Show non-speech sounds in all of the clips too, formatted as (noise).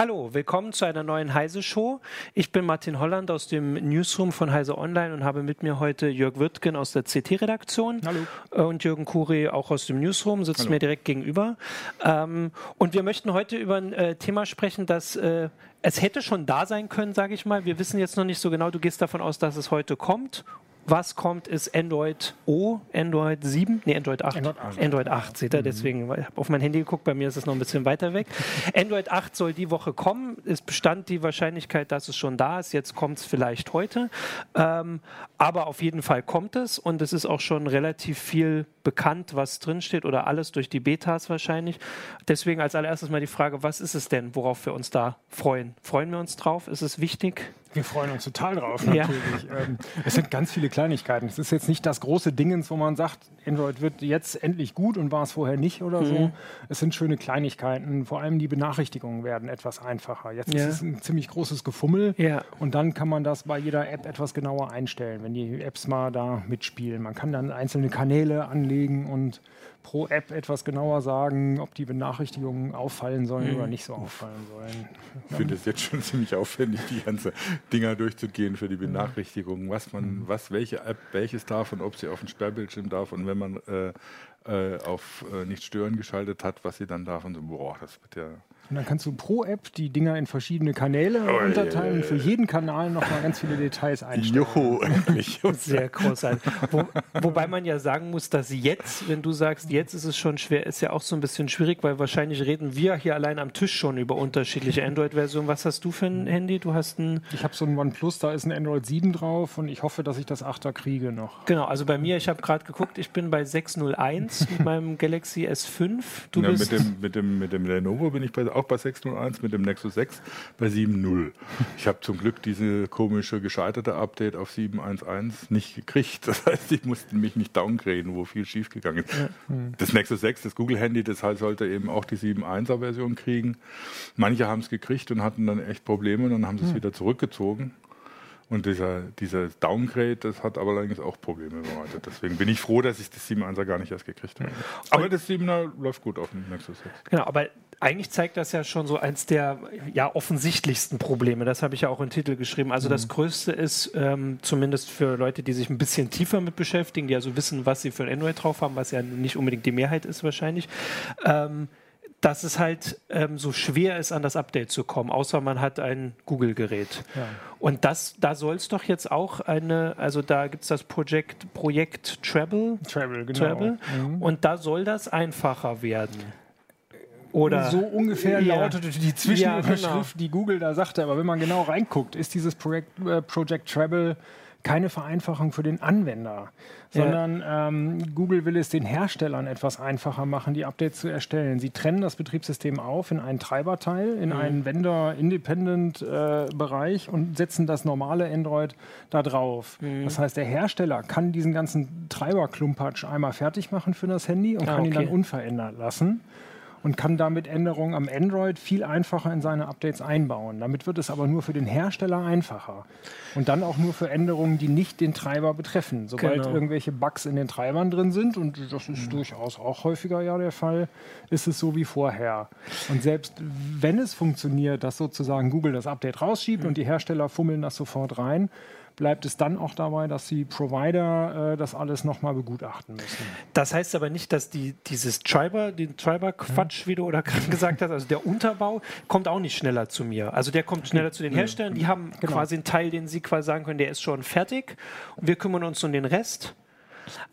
Hallo, willkommen zu einer neuen Heise Show. Ich bin Martin Holland aus dem Newsroom von Heise Online und habe mit mir heute Jörg Wirtgen aus der CT-Redaktion. Hallo. Und Jürgen Kuri auch aus dem Newsroom, sitzt Hallo. mir direkt gegenüber. Ähm, und wir möchten heute über ein äh, Thema sprechen, das äh, es hätte schon da sein können, sage ich mal. Wir wissen jetzt noch nicht so genau. Du gehst davon aus, dass es heute kommt was kommt, ist Android O, Android 7, nee, Android 8. Android 8, Android 8 seht ihr, mhm. deswegen, ich habe auf mein Handy geguckt, bei mir ist es noch ein bisschen weiter weg. (laughs) Android 8 soll die Woche kommen, es bestand die Wahrscheinlichkeit, dass es schon da ist, jetzt kommt es vielleicht heute, ähm, aber auf jeden Fall kommt es und es ist auch schon relativ viel bekannt, was drinsteht oder alles durch die Betas wahrscheinlich. Deswegen als allererstes mal die Frage, was ist es denn, worauf wir uns da freuen? Freuen wir uns drauf? Ist es wichtig? Wir freuen uns total drauf, natürlich. Ja. Ähm, es sind ganz viele Kleinigkeiten. Es ist jetzt nicht das große Dingens, wo man sagt, Android wird jetzt endlich gut und war es vorher nicht oder mhm. so. Es sind schöne Kleinigkeiten. Vor allem die Benachrichtigungen werden etwas einfacher. Jetzt ja. ist es ein ziemlich großes Gefummel ja. und dann kann man das bei jeder App etwas genauer einstellen, wenn die Apps mal da mitspielen. Man kann dann einzelne Kanäle anlegen und pro App etwas genauer sagen, ob die Benachrichtigungen auffallen sollen mhm. oder nicht so auffallen sollen. Ich finde es jetzt schon ziemlich aufwendig, die ganze Dinger durchzugehen für die Benachrichtigungen, was man, mhm. was welche App welches darf und ob sie auf dem Sperrbildschirm darf und wenn man äh, äh, auf äh, nicht stören geschaltet hat, was sie dann darf und so, boah, das wird ja und dann kannst du pro App die Dinger in verschiedene Kanäle oh, unterteilen und für jeden Kanal nochmal ganz viele Details einstellen. Joho, endlich. (laughs) Sehr großartig. Wo, wobei man ja sagen muss, dass jetzt, wenn du sagst, jetzt ist es schon schwer, ist ja auch so ein bisschen schwierig, weil wahrscheinlich reden wir hier allein am Tisch schon über unterschiedliche Android-Versionen. Was hast du für ein Handy? Du hast ein. Ich habe so ein OnePlus, da ist ein Android 7 drauf und ich hoffe, dass ich das 8er kriege noch. Genau, also bei mir, ich habe gerade geguckt, ich bin bei 601 mit meinem Galaxy S5. Du ja, bist mit dem, mit, dem, mit dem Lenovo bin ich bei auch bei 601 mit dem Nexus 6 bei 7.0. Ich habe zum Glück diese komische gescheiterte Update auf 7.1.1 nicht gekriegt. Das heißt, ich musste mich nicht downgraden, wo viel schiefgegangen ist. Ja. Das Nexus 6, das Google-Handy, das halt sollte eben auch die 7.1er-Version kriegen. Manche haben es gekriegt und hatten dann echt Probleme und dann haben sie es wieder zurückgezogen. Und dieser, dieser Downgrade, das hat aber allerdings auch Probleme bereitet. Deswegen bin ich froh, dass ich das 7.1er gar nicht erst gekriegt habe. Aber das 7er läuft gut auf dem Nexus 6. Genau, aber eigentlich zeigt das ja schon so eins der ja, offensichtlichsten Probleme. Das habe ich ja auch im Titel geschrieben. Also mhm. das Größte ist, ähm, zumindest für Leute, die sich ein bisschen tiefer mit beschäftigen, die also wissen, was sie für ein Android drauf haben, was ja nicht unbedingt die Mehrheit ist wahrscheinlich, ähm, dass es halt ähm, so schwer ist, an das Update zu kommen, außer man hat ein Google-Gerät. Ja. Und das, da soll es doch jetzt auch eine, also da gibt es das Projekt, Projekt Travel. Travel, genau. Travel. Mhm. Und da soll das einfacher werden. Oder so ungefähr ja. lautete die Zwischenüberschrift, ja, genau. die Google da sagte. Aber wenn man genau reinguckt, ist dieses Projekt, äh, Project Travel keine Vereinfachung für den Anwender, sondern ja. ähm, Google will es den Herstellern etwas einfacher machen, die Updates zu erstellen. Sie trennen das Betriebssystem auf in einen Treiberteil, in mhm. einen Vendor-Independent-Bereich äh, und setzen das normale Android da drauf. Mhm. Das heißt, der Hersteller kann diesen ganzen Treiberklumpatsch einmal fertig machen für das Handy und ah, kann okay. ihn dann unverändert lassen und kann damit Änderungen am Android viel einfacher in seine Updates einbauen. Damit wird es aber nur für den Hersteller einfacher. Und dann auch nur für Änderungen, die nicht den Treiber betreffen. Sobald genau. irgendwelche Bugs in den Treibern drin sind, und das ist mhm. durchaus auch häufiger ja der Fall, ist es so wie vorher. Und selbst wenn es funktioniert, dass sozusagen Google das Update rausschiebt mhm. und die Hersteller fummeln das sofort rein, bleibt es dann auch dabei, dass die Provider äh, das alles nochmal begutachten müssen. Das heißt aber nicht, dass die, dieses Treiber, den Treiber-Quatsch, ja. wie du oder (laughs) gerade gesagt hast, also der Unterbau, kommt auch nicht schneller zu mir. Also der kommt schneller zu den Herstellern. Die haben genau. quasi einen Teil, den sie quasi sagen können, der ist schon fertig. Und wir kümmern uns um den Rest.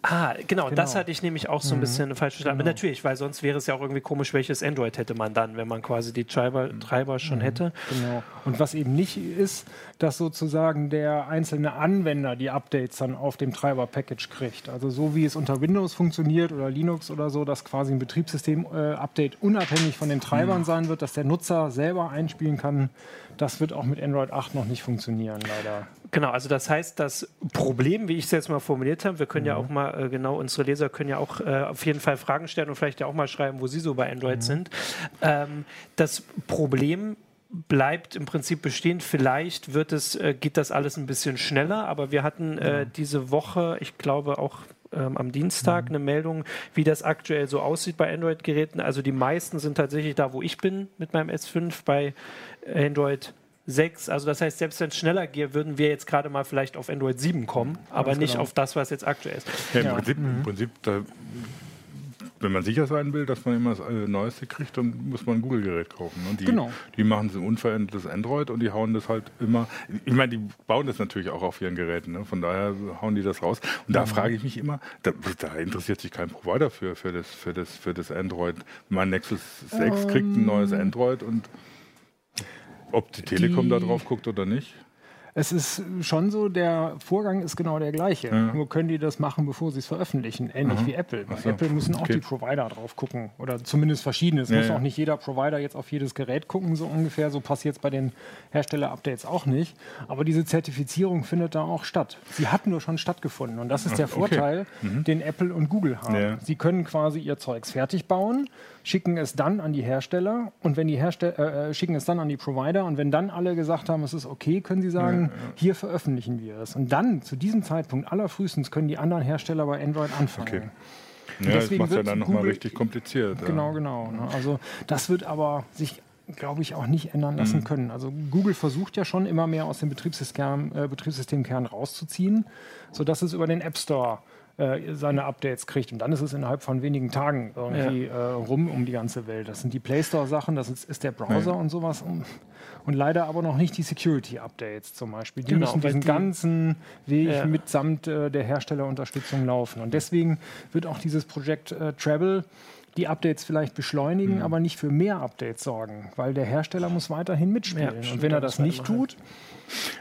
Ah, genau, genau, das hatte ich nämlich auch so ein mhm. bisschen falsch verstanden. Genau. natürlich, weil sonst wäre es ja auch irgendwie komisch, welches Android hätte man dann, wenn man quasi die Treiber, mhm. Treiber schon mhm. hätte. Genau. Und was eben nicht ist, dass sozusagen der einzelne Anwender die Updates dann auf dem Treiber-Package kriegt. Also so wie es unter Windows funktioniert oder Linux oder so, dass quasi ein Betriebssystem-Update äh, unabhängig von den Treibern mhm. sein wird, dass der Nutzer selber einspielen kann. Das wird auch mit Android 8 noch nicht funktionieren, leider. Genau, also das heißt, das Problem, wie ich es jetzt mal formuliert habe, wir können mhm. ja auch mal, äh, genau, unsere Leser können ja auch äh, auf jeden Fall Fragen stellen und vielleicht ja auch mal schreiben, wo sie so bei Android mhm. sind. Ähm, das Problem bleibt im Prinzip bestehen. Vielleicht wird es, äh, geht das alles ein bisschen schneller, aber wir hatten äh, diese Woche, ich glaube auch ähm, am Dienstag mhm. eine Meldung, wie das aktuell so aussieht bei Android-Geräten. Also die meisten sind tatsächlich da, wo ich bin mit meinem S5 bei Android 6. Also das heißt, selbst wenn es schneller geht, würden wir jetzt gerade mal vielleicht auf Android 7 kommen, aber Ganz nicht genau. auf das, was jetzt aktuell ist. Ja, Im, ja. Prinzip, mhm. im Prinzip da wenn man sicher sein will, dass man immer das äh, Neueste kriegt, dann muss man ein Google-Gerät kaufen. Und ne? die, genau. die machen so ein unverändertes Android und die hauen das halt immer. Ich meine, die bauen das natürlich auch auf ihren Geräten. Ne? Von daher hauen die das raus. Und da mhm. frage ich mich immer, da, da, interessiert sich kein Provider für, für, das, für, das, für das Android. Mein Nexus 6 ähm. kriegt ein neues Android und ob die Telekom die, da drauf guckt oder nicht es ist schon so, der Vorgang ist genau der gleiche. Ja. Nur können die das machen, bevor sie es veröffentlichen. Ähnlich Aha. wie Apple. Bei so. Apple müssen auch okay. die Provider drauf gucken. Oder zumindest verschiedene. Es ja, muss ja. auch nicht jeder Provider jetzt auf jedes Gerät gucken, so ungefähr. So passiert es bei den Hersteller-Updates auch nicht. Aber diese Zertifizierung findet da auch statt. Sie hat nur schon stattgefunden. Und das ist der Vorteil, okay. mhm. den Apple und Google haben. Sie können quasi ihr Zeugs fertig bauen schicken es dann an die Hersteller und wenn die Hersteller äh, äh, schicken es dann an die Provider und wenn dann alle gesagt haben, es ist okay, können sie sagen, ja, ja. hier veröffentlichen wir es. Und dann zu diesem Zeitpunkt allerfrühestens können die anderen Hersteller bei Android anfangen. Okay. Ja, das macht ja dann nochmal richtig kompliziert. Genau, genau. Ne? Also das wird aber sich glaube ich, auch nicht ändern lassen mhm. können. Also Google versucht ja schon immer mehr aus dem Betriebssystem, äh, Betriebssystemkern rauszuziehen, sodass es über den App Store äh, seine Updates kriegt. Und dann ist es innerhalb von wenigen Tagen irgendwie ja. äh, rum um die ganze Welt. Das sind die Play Store-Sachen, das ist, ist, der Browser ja. und sowas. Und leider aber noch nicht die Security-Updates zum Beispiel. Die genau, müssen diesen die, ganzen Weg ja. mitsamt äh, der Herstellerunterstützung laufen. Und deswegen wird auch dieses Projekt äh, Travel die Updates vielleicht beschleunigen, mhm. aber nicht für mehr Updates sorgen, weil der Hersteller muss weiterhin mitspielen. Ja, und wenn er das nicht tut,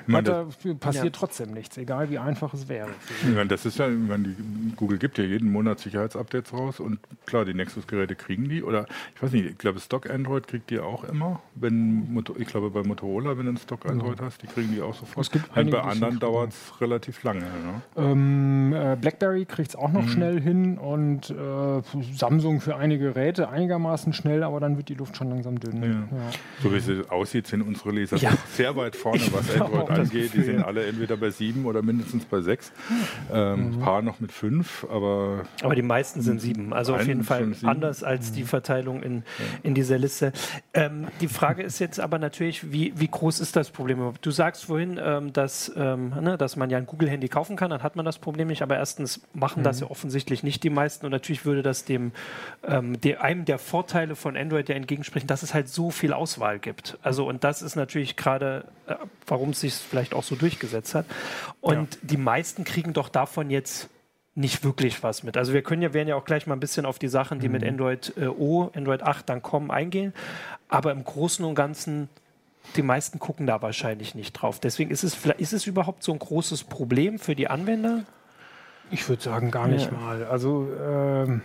meine, da passiert ja. trotzdem nichts, egal wie einfach es wäre. Meine, das ist ja, meine, Google gibt ja jeden Monat Sicherheitsupdates raus und klar, die Nexus-Geräte kriegen die oder ich weiß nicht, ich glaube Stock Android kriegt die auch immer, wenn ich glaube bei Motorola, wenn du ein Stock Android ja. hast, die kriegen die auch sofort. Es gibt und bei anderen dauert es relativ lange. Ne? Ähm, äh, BlackBerry kriegt es auch noch mhm. schnell hin und äh, Samsung für einige Geräte einigermaßen schnell, aber dann wird die Luft schon langsam dünn. Ja. So wie es aussieht, sind unsere Leser sehr weit vorne, was (laughs) Android angeht. Die sind alle entweder bei sieben oder mindestens bei sechs. Ähm, mhm. Ein paar noch mit fünf, aber. Aber die meisten sind sieben. Also auf jeden Fall anders als die mhm. Verteilung in, in dieser Liste. Ähm, die Frage ist jetzt aber natürlich, wie, wie groß ist das Problem? Du sagst vorhin, ähm, dass, ähm, ne, dass man ja ein Google-Handy kaufen kann, dann hat man das Problem nicht. Aber erstens machen mhm. das ja offensichtlich nicht die meisten und natürlich würde das dem, ähm, dem einem der Vorteile von Android ja entgegensprechen, dass es halt so viel Auswahl gibt. Also und das ist natürlich gerade, warum warum es sich vielleicht auch so durchgesetzt hat. Und ja. die meisten kriegen doch davon jetzt nicht wirklich was mit. Also wir können ja, werden ja auch gleich mal ein bisschen auf die Sachen, die mhm. mit Android äh, O, Android 8 dann kommen, eingehen. Aber im Großen und Ganzen, die meisten gucken da wahrscheinlich nicht drauf. Deswegen ist es, ist es überhaupt so ein großes Problem für die Anwender? Ich würde sagen, gar nicht ja. mal. Also ähm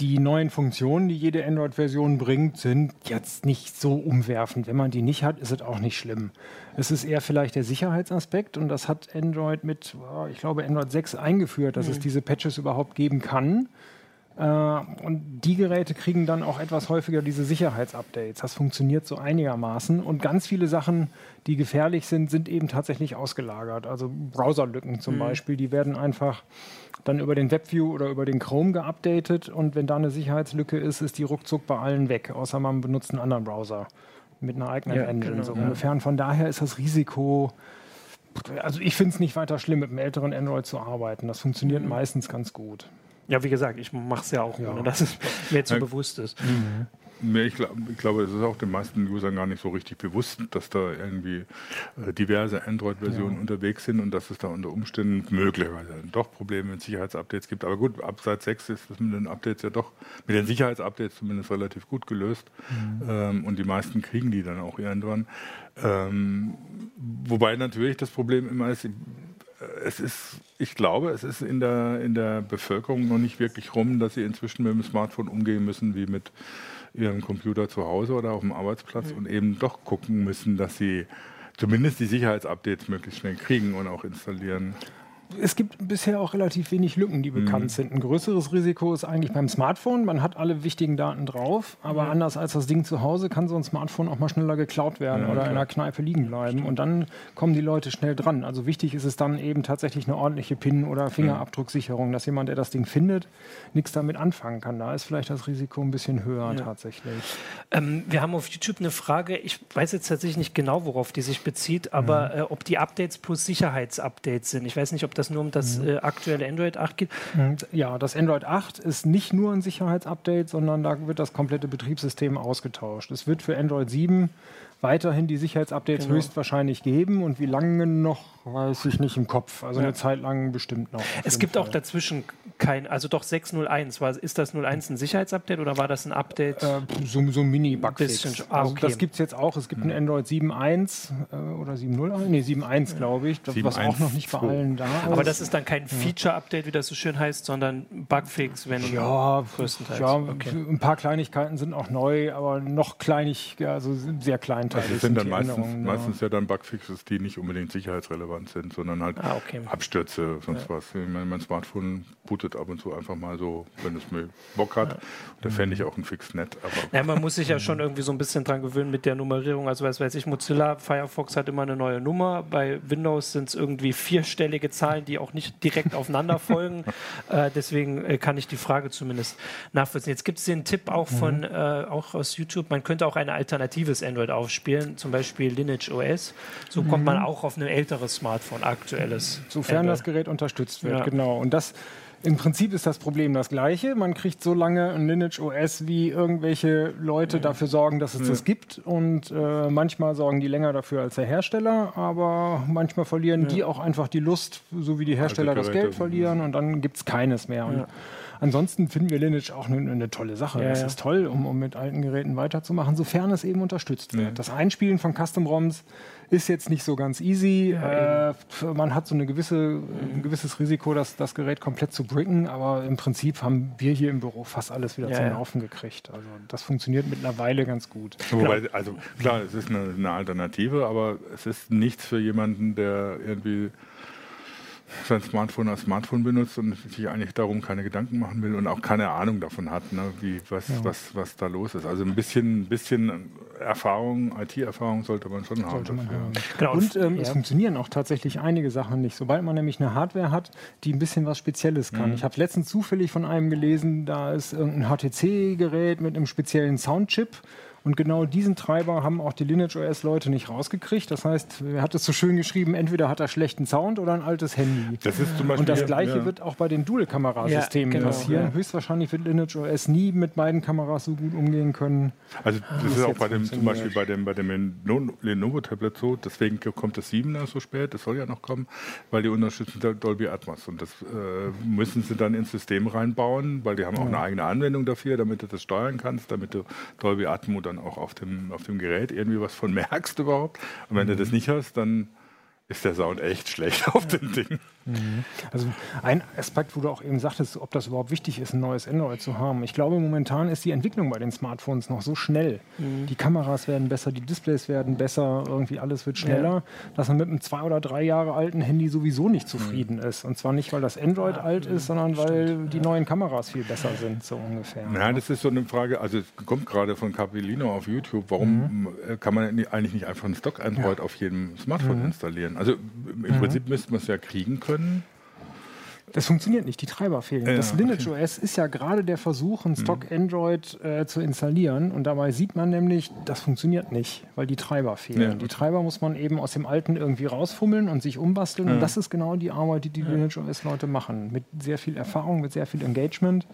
die neuen Funktionen, die jede Android-Version bringt, sind jetzt nicht so umwerfend. Wenn man die nicht hat, ist es auch nicht schlimm. Es ist eher vielleicht der Sicherheitsaspekt und das hat Android mit, ich glaube, Android 6 eingeführt, dass mhm. es diese Patches überhaupt geben kann. Äh, und die Geräte kriegen dann auch etwas häufiger diese Sicherheitsupdates. Das funktioniert so einigermaßen. Und ganz viele Sachen, die gefährlich sind, sind eben tatsächlich ausgelagert. Also Browserlücken zum mhm. Beispiel, die werden einfach dann über den WebView oder über den Chrome geupdatet. Und wenn da eine Sicherheitslücke ist, ist die ruckzuck bei allen weg, außer man benutzt einen anderen Browser mit einer eigenen ja, Engine. Genau, so ja. ungefähr. von daher ist das Risiko also ich finde es nicht weiter schlimm, mit einem älteren Android zu arbeiten. Das funktioniert mhm. meistens ganz gut. Ja, wie gesagt, ich mache es ja auch, ja. ohne dass es (laughs) mir zu ja. bewusst ist. Mhm. Nee, ich, glaub, ich glaube, es ist auch den meisten Usern gar nicht so richtig bewusst, dass da irgendwie äh, diverse Android-Versionen ja. unterwegs sind und dass es da unter Umständen möglicherweise doch Probleme mit Sicherheitsupdates gibt. Aber gut, ab Seit 6 ist das mit den Updates ja doch, mit den Sicherheitsupdates zumindest relativ gut gelöst. Mhm. Ähm, und die meisten kriegen die dann auch irgendwann. Ähm, wobei natürlich das Problem immer ist, es ist, ich glaube, es ist in der, in der Bevölkerung noch nicht wirklich rum, dass sie inzwischen mit dem Smartphone umgehen müssen wie mit ihrem Computer zu Hause oder auf dem Arbeitsplatz mhm. und eben doch gucken müssen, dass sie zumindest die Sicherheitsupdates möglichst schnell kriegen und auch installieren. Es gibt bisher auch relativ wenig Lücken, die bekannt mhm. sind. Ein größeres Risiko ist eigentlich beim Smartphone. Man hat alle wichtigen Daten drauf, aber mhm. anders als das Ding zu Hause kann so ein Smartphone auch mal schneller geklaut werden ja, oder klar. in einer Kneipe liegen bleiben. Und dann kommen die Leute schnell dran. Also wichtig ist es dann eben tatsächlich eine ordentliche PIN- oder Fingerabdrucksicherung, dass jemand, der das Ding findet, nichts damit anfangen kann. Da ist vielleicht das Risiko ein bisschen höher ja. tatsächlich. Ähm, wir haben auf YouTube eine Frage. Ich weiß jetzt tatsächlich nicht genau, worauf die sich bezieht, aber mhm. äh, ob die Updates plus Sicherheitsupdates sind. Ich weiß nicht, ob das nur um das mhm. äh, aktuelle Android 8 geht. Ja, das Android 8 ist nicht nur ein Sicherheitsupdate, sondern da wird das komplette Betriebssystem ausgetauscht. Es wird für Android 7 weiterhin die Sicherheitsupdates genau. höchstwahrscheinlich geben und wie lange noch, weiß ich nicht im Kopf. Also ja. eine Zeit lang bestimmt noch. Es gibt Fall. auch dazwischen kein, also doch 601. War, ist das 01 ein Sicherheitsupdate oder war das ein Update? Äh, so, so ein Mini-Bugfix. Ah, also das gibt es jetzt auch. Es gibt ein hm. Android 7.1 äh, oder 7.0, nee 7.1 glaube ich, das, 7, was 1, auch noch nicht 2. bei allen da ist. Aber das ist dann kein Feature-Update, wie das so schön heißt, sondern Bugfix, wenn ja, größtenteils. Ja, okay. ein paar Kleinigkeiten sind auch neu, aber noch kleinig, also sehr klein also das sind dann meistens, ja. meistens ja dann Bugfixes, die nicht unbedingt sicherheitsrelevant sind, sondern halt ah, okay. Abstürze, sonst ja. was. Meine, mein Smartphone bootet ab und zu einfach mal so, wenn es mir Bock hat. Ja. Da fände ich auch ein Fix nett. Ja, man muss sich ja schon irgendwie so ein bisschen dran gewöhnen mit der Nummerierung. Also was weiß ich, Mozilla Firefox hat immer eine neue Nummer. Bei Windows sind es irgendwie vierstellige Zahlen, die auch nicht direkt aufeinander folgen. (laughs) äh, deswegen äh, kann ich die Frage zumindest nachvollziehen. Jetzt gibt es den Tipp auch von mhm. äh, auch aus YouTube, man könnte auch ein alternatives Android aufstellen spielen, zum Beispiel Lineage OS. So mhm. kommt man auch auf ein älteres Smartphone, aktuelles. Sofern Apple. das Gerät unterstützt wird, ja. genau. Und das im Prinzip ist das Problem das gleiche. Man kriegt so lange ein Lineage OS, wie irgendwelche Leute mhm. dafür sorgen, dass es mhm. das gibt. Und äh, manchmal sorgen die länger dafür als der Hersteller, aber manchmal verlieren ja. die auch einfach die Lust, so wie die Hersteller das Geld verlieren und dann gibt es keines mehr. Und Ansonsten finden wir Lineage auch eine, eine tolle Sache. Ja, es ja. ist toll, um, um, mit alten Geräten weiterzumachen, sofern es eben unterstützt wird. Das Einspielen von Custom-ROMs ist jetzt nicht so ganz easy. Ja, äh, man hat so eine gewisse, ein gewisses Risiko, dass das Gerät komplett zu bricken, aber im Prinzip haben wir hier im Büro fast alles wieder ja, zum Laufen gekriegt. Also das funktioniert mittlerweile ganz gut. Wobei, also klar, es ist eine, eine Alternative, aber es ist nichts für jemanden, der irgendwie (laughs) sein Smartphone als Smartphone benutzt und sich eigentlich darum keine Gedanken machen will und auch keine Ahnung davon hat, ne, wie, was, ja. was, was da los ist. Also ein bisschen, bisschen Erfahrung, IT-Erfahrung sollte man schon sollte haben. Man haben. Genau. Und ähm, ja. es funktionieren auch tatsächlich einige Sachen nicht. Sobald man nämlich eine Hardware hat, die ein bisschen was Spezielles kann. Mhm. Ich habe letztens zufällig von einem gelesen, da ist irgendein HTC-Gerät mit einem speziellen Soundchip und genau diesen Treiber haben auch die Lineage OS-Leute nicht rausgekriegt. Das heißt, er hat es so schön geschrieben, entweder hat er schlechten Sound oder ein altes Handy. Das ist zum Beispiel, und das gleiche ja. wird auch bei den Dual-Kamerasystemen ja, genau, passieren. Ja. Höchstwahrscheinlich wird Lineage OS nie mit beiden Kameras so gut umgehen können. Also das ist auch bei dem, zum Beispiel bei dem, bei dem Lenovo-Tablet so, deswegen kommt das 7er so spät, das soll ja noch kommen, weil die unterstützen Dolby Atmos. Und das äh, müssen sie dann ins System reinbauen, weil die haben auch eine eigene Anwendung dafür, damit du das steuern kannst, damit du Dolby Atmos dann dann auch auf dem, auf dem Gerät irgendwie was von merkst überhaupt. Und wenn mhm. du das nicht hast, dann ist der Sound echt schlecht (laughs) auf dem Ding. Mhm. Also ein Aspekt, wo du auch eben sagtest, ob das überhaupt wichtig ist, ein neues Android zu haben. Ich glaube, momentan ist die Entwicklung bei den Smartphones noch so schnell. Mhm. Die Kameras werden besser, die Displays werden besser, irgendwie alles wird schneller, ja. dass man mit einem zwei oder drei Jahre alten Handy sowieso nicht zufrieden mhm. ist. Und zwar nicht, weil das Android ja, alt ist, sondern weil Stimmt. die neuen Kameras viel besser sind, so ungefähr. Ja, das ist so eine Frage, also es kommt gerade von Capellino auf YouTube, warum mhm. kann man eigentlich nicht einfach ein Stock-Android ja. auf jedem Smartphone mhm. installieren? Also im Prinzip müsste man es ja kriegen können. Das funktioniert nicht, die Treiber fehlen. Ja, das Lineage okay. OS ist ja gerade der Versuch, ein Stock mhm. Android äh, zu installieren. Und dabei sieht man nämlich, das funktioniert nicht, weil die Treiber fehlen. Ja. Die Treiber muss man eben aus dem alten irgendwie rausfummeln und sich umbasteln. Ja. Und das ist genau die Arbeit, die die Lineage OS-Leute machen. Mit sehr viel Erfahrung, mit sehr viel Engagement.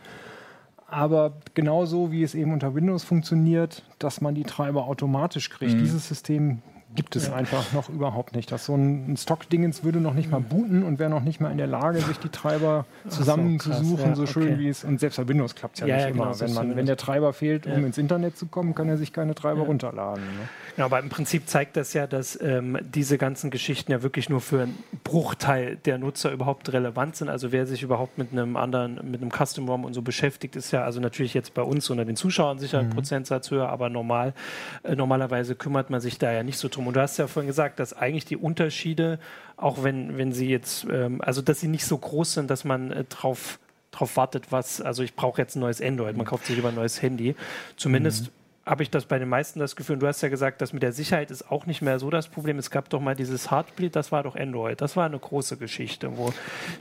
Aber genauso wie es eben unter Windows funktioniert, dass man die Treiber automatisch kriegt. Mhm. Dieses System gibt es ja. einfach noch überhaupt nicht. Das so ein, Stock-Dingens würde noch nicht mal booten und wäre noch nicht mal in der Lage, sich die Treiber zusammenzusuchen, so, ja, so schön okay. wie es. Und selbst bei Windows klappt es ja, ja, nicht immer. Genau, wenn, man, wenn der Treiber fehlt, um ins Internet zu kommen, kann er sich keine Treiber runterladen. Ne? Ja, aber im Prinzip zeigt das ja, dass ähm, diese ganzen Geschichten ja wirklich nur für einen Bruchteil der Nutzer überhaupt relevant sind. Also wer sich überhaupt mit einem anderen, mit einem Custom ROM und so beschäftigt, ist ja also natürlich jetzt bei uns unter den Zuschauern sicher ein mhm. Prozentsatz höher, aber normal, äh, normalerweise kümmert man sich da ja nicht so drum. Und du hast ja vorhin gesagt, dass eigentlich die Unterschiede, auch wenn, wenn sie jetzt, ähm, also dass sie nicht so groß sind, dass man äh, drauf drauf wartet, was, also ich brauche jetzt ein neues Android, man kauft sich lieber ein neues Handy. Zumindest mhm habe ich das bei den meisten das Gefühl. Und du hast ja gesagt, dass mit der Sicherheit ist auch nicht mehr so das Problem. Es gab doch mal dieses Heartbleed, das war doch Android. Das war eine große Geschichte, wo,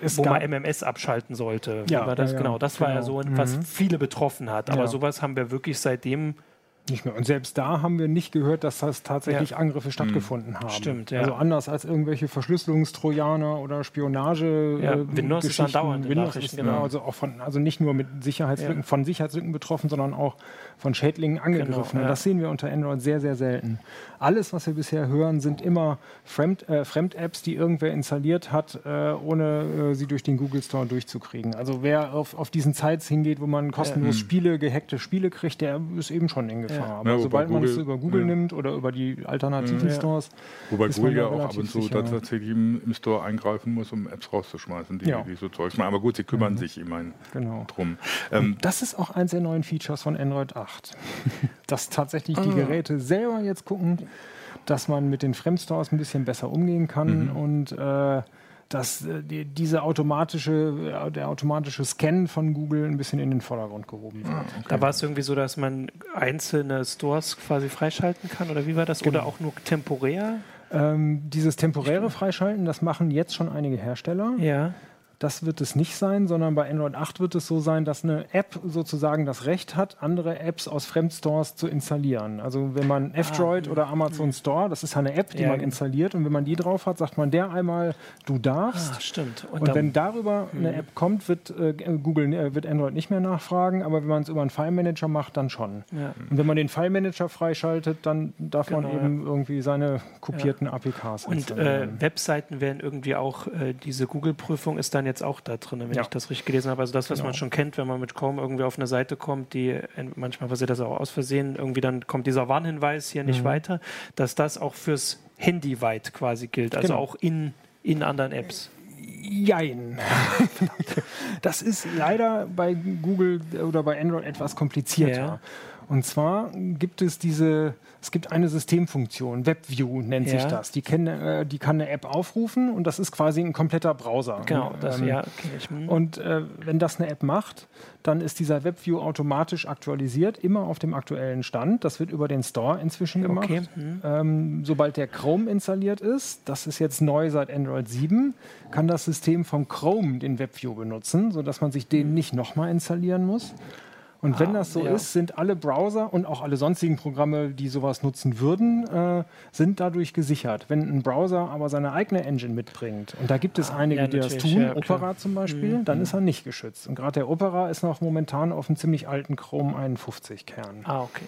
wo man MMS abschalten sollte. Ja, war das? Ja, genau, das genau. war ja so, was mhm. viele betroffen hat. Aber ja. sowas haben wir wirklich seitdem nicht mehr. Und selbst da haben wir nicht gehört, dass das tatsächlich ja. Angriffe mhm. stattgefunden haben. Stimmt, ja. Also anders als irgendwelche Verschlüsselungstrojaner oder Spionage. Ja, äh, Windows ist dauernd Windows ist, genau. also auch von, also nicht nur mit Sicherheitslücken, ja. von Sicherheitslücken betroffen, sondern auch von Schädlingen angegriffen. Genau, Und das sehen wir unter Android sehr, sehr selten. Alles, was wir bisher hören, sind immer Fremd, äh, Fremd-Apps, die irgendwer installiert hat, äh, ohne äh, sie durch den Google Store durchzukriegen. Also wer auf, auf diesen Sites hingeht, wo man kostenlos Spiele, gehackte Spiele kriegt, der ist eben schon in Gefahr. Ja. Aber ja, sobald man es über Google ja. nimmt oder über die alternativen Stores. Wobei Google ja auch ab und zu sicher. tatsächlich im, im, Store eingreifen muss, um Apps rauszuschmeißen, die, die so Zeugs machen. Aber gut, sie kümmern mhm. sich immerhin genau. drum. Ähm, das ist auch eins der neuen Features von Android 8. dass tatsächlich die ah. Geräte selber jetzt gucken, dass man mit den Fremdstores ein bisschen besser umgehen kann mhm. und äh, dass äh, die, diese automatische, der automatische Scan von Google ein bisschen in den Vordergrund gehoben wird. Ah, okay. Da war es irgendwie so, dass man einzelne Stores quasi freischalten kann oder wie war das? Genau. Oder auch nur temporär? Ähm, dieses temporäre Freischalten, das machen jetzt schon einige Hersteller. Ja. Das wird es nicht sein, sondern bei Android 8 wird es so sein, dass eine App sozusagen das Recht hat, andere Apps aus Fremdstores zu installieren. Also wenn man F-Droid ah, oder Amazon mh. Store, das ist eine App, die ja, man genau. installiert und wenn man die drauf hat, sagt man der einmal, du darfst. Ah, stimmt. Und, und wenn darüber mh. eine App kommt, wird äh, Google äh, wird Android nicht mehr nachfragen, aber wenn man es über einen File Manager macht, dann schon. Ja. Und wenn man den File Manager freischaltet, dann darf genau, man eben ja. irgendwie seine kopierten APKs Und äh, Webseiten werden irgendwie auch, äh, diese Google-Prüfung ist dann jetzt auch da drin, wenn ja. ich das richtig gelesen habe. Also das, was genau. man schon kennt, wenn man mit Chrome irgendwie auf eine Seite kommt, die manchmal passiert das auch aus Versehen, irgendwie dann kommt dieser Warnhinweis hier nicht mhm. weiter, dass das auch fürs Handy weit quasi gilt, also genau. auch in, in anderen Apps. Jein. (laughs) das ist leider bei Google oder bei Android etwas komplizierter. Ja. Und zwar gibt es diese, es gibt eine Systemfunktion, WebView nennt ja. sich das. Die, kann, äh, die kann eine App aufrufen und das ist quasi ein kompletter Browser. Genau, das, ähm, ja, okay. ich. Und äh, wenn das eine App macht, dann ist dieser WebView automatisch aktualisiert, immer auf dem aktuellen Stand. Das wird über den Store inzwischen gemacht. Okay. Hm. Ähm, sobald der Chrome installiert ist, das ist jetzt neu seit Android 7, kann das System von Chrome den WebView benutzen, sodass man sich den nicht nochmal installieren muss. Und wenn ah, das so ja. ist, sind alle Browser und auch alle sonstigen Programme, die sowas nutzen würden, äh, sind dadurch gesichert. Wenn ein Browser aber seine eigene Engine mitbringt, und da gibt es ah, einige, ja, die das tun, ja, Opera zum Beispiel, mhm. dann ist er nicht geschützt. Und gerade der Opera ist noch momentan auf einem ziemlich alten Chrome 51-Kern. Ah, okay.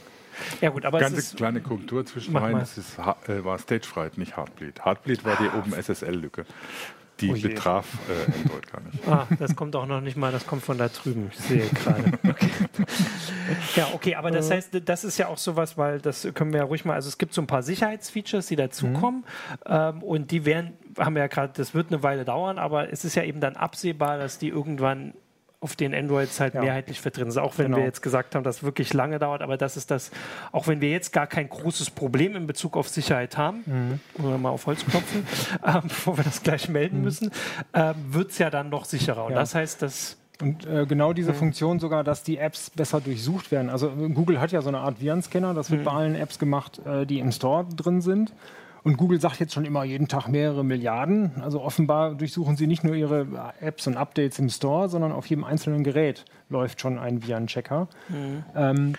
Ja gut, aber Ganz kleine Korrektur zwischen rein, es ist, äh, war Stagefright, nicht Heartbleed. Heartbleed war die ah. oben SSL-Lücke. Die oh betraf äh, Android gar nicht. Ah, das kommt auch noch nicht mal, das kommt von da drüben. Ich sehe gerade. (laughs) Okay. Ja, okay, aber das heißt, das ist ja auch sowas, weil das können wir ja ruhig mal, also es gibt so ein paar Sicherheitsfeatures, die dazukommen mhm. ähm, und die werden, haben wir ja gerade, das wird eine Weile dauern, aber es ist ja eben dann absehbar, dass die irgendwann auf den Androids halt ja. mehrheitlich vertreten sind. Auch wenn genau. wir jetzt gesagt haben, dass es wirklich lange dauert, aber das ist das, auch wenn wir jetzt gar kein großes Problem in Bezug auf Sicherheit haben, mhm. oder mal auf Holz klopfen, (laughs) äh, bevor wir das gleich melden mhm. müssen, äh, wird es ja dann noch sicherer. Und ja. das heißt, dass und äh, genau diese mhm. Funktion sogar, dass die Apps besser durchsucht werden. Also Google hat ja so eine Art Virenscanner, das wird mhm. bei allen Apps gemacht, äh, die im Store drin sind. Und Google sagt jetzt schon immer jeden Tag mehrere Milliarden. Also offenbar durchsuchen sie nicht nur ihre Apps und Updates im Store, sondern auf jedem einzelnen Gerät läuft schon ein Virenchecker. Mhm. Ähm,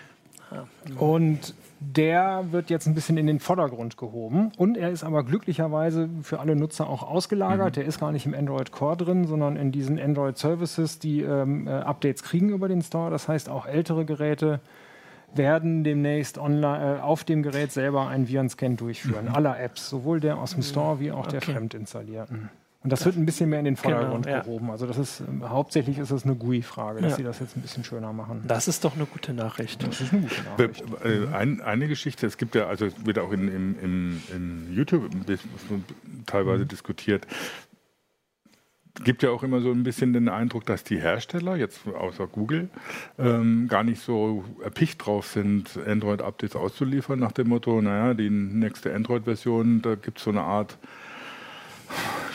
und der wird jetzt ein bisschen in den Vordergrund gehoben. Und er ist aber glücklicherweise für alle Nutzer auch ausgelagert. Mhm. Der ist gar nicht im Android Core drin, sondern in diesen Android Services, die ähm, äh, Updates kriegen über den Store. Das heißt, auch ältere Geräte werden demnächst online, äh, auf dem Gerät selber einen Virenscan durchführen. Mhm. Aller Apps, sowohl der aus dem mhm. Store wie auch okay. der fremd installierten. Und das wird ein bisschen mehr in den Vordergrund genau, ja. gehoben. Also das ist hauptsächlich ist es eine GUI-Frage, dass ja. sie das jetzt ein bisschen schöner machen. Das ist doch eine gute Nachricht. Das ist eine gute Nachricht. Äh, ein, eine Geschichte, es gibt ja, also wird auch in, in, in, in YouTube teilweise mhm. diskutiert, gibt ja auch immer so ein bisschen den Eindruck, dass die Hersteller, jetzt außer Google, ähm, gar nicht so erpicht drauf sind, Android-Updates auszuliefern, nach dem Motto, naja, die nächste Android-Version, da gibt es so eine Art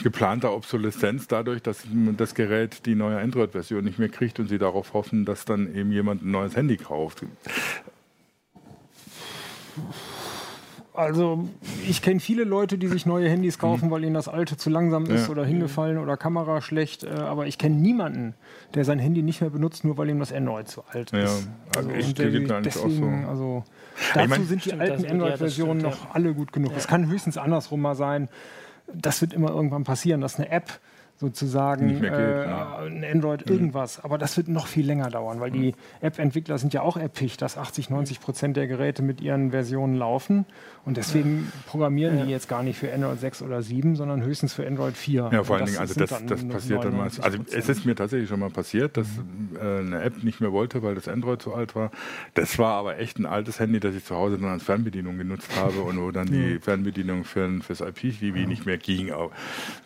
geplanter Obsoleszenz dadurch, dass das Gerät die neue Android-Version nicht mehr kriegt und sie darauf hoffen, dass dann eben jemand ein neues Handy kauft. Also ich kenne viele Leute, die sich neue Handys kaufen, mhm. weil ihnen das alte zu langsam ist ja. oder hingefallen oder Kamera schlecht. Äh, aber ich kenne niemanden, der sein Handy nicht mehr benutzt, nur weil ihm das Android zu alt ja. ist. Also ich deswegen, auch so. also dazu ich mein, sind die alten Android-Versionen ja, noch alle gut genug. Es kann höchstens andersrum mal sein. Das wird immer irgendwann passieren, dass eine App sozusagen geht, äh, ja. ein Android mhm. irgendwas. Aber das wird noch viel länger dauern, weil mhm. die App-Entwickler sind ja auch appig, dass 80, 90 Prozent der Geräte mit ihren Versionen laufen. Und deswegen programmieren ja. die jetzt gar nicht für Android 6 oder 7, sondern höchstens für Android 4. Ja, vor allen Dingen, also das, das passiert dann mal. Also es ist mir tatsächlich schon mal passiert, dass mhm. äh, eine App nicht mehr wollte, weil das Android zu alt war. Das war aber echt ein altes Handy, das ich zu Hause dann als Fernbedienung genutzt habe und wo dann die Fernbedienung für, fürs IP-TV nicht mehr ging.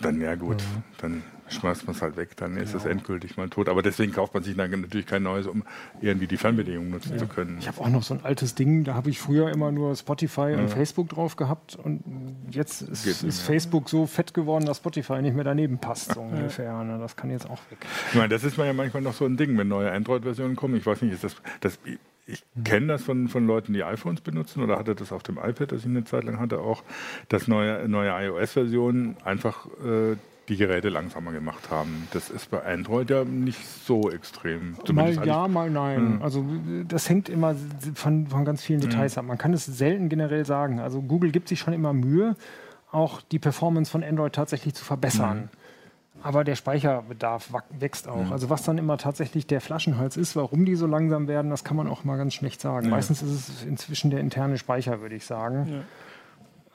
Dann, ja gut, dann schmeißt man es halt weg, dann ist es endgültig mal tot. Aber deswegen kauft man sich dann natürlich kein neues, um irgendwie die Fernbedienung nutzen ja. zu können. Ich habe auch noch so ein altes Ding, da habe ich früher immer nur Spotify ja. und Facebook drauf gehabt und jetzt ist, ist Facebook so fett geworden, dass Spotify nicht mehr daneben passt, so ungefähr. Ne? Das kann jetzt auch weg. Ich meine, das ist ja manchmal noch so ein Ding, wenn neue Android-Versionen kommen. Ich weiß nicht, ist das, das ich kenne das von, von Leuten, die iPhones benutzen oder hatte das auf dem iPad, das ich eine Zeit lang hatte, auch, dass neue, neue iOS-Versionen einfach äh, die Geräte langsamer gemacht haben. Das ist bei Android ja nicht so extrem. Zumindest mal ja, mal nein. Mhm. Also das hängt immer von, von ganz vielen Details mhm. ab. Man kann es selten generell sagen. Also Google gibt sich schon immer Mühe, auch die Performance von Android tatsächlich zu verbessern. Mhm. Aber der Speicherbedarf wächst auch. Mhm. Also was dann immer tatsächlich der Flaschenhals ist, warum die so langsam werden, das kann man auch mal ganz schlecht sagen. Meistens ist es inzwischen der interne Speicher, würde ich sagen. Ja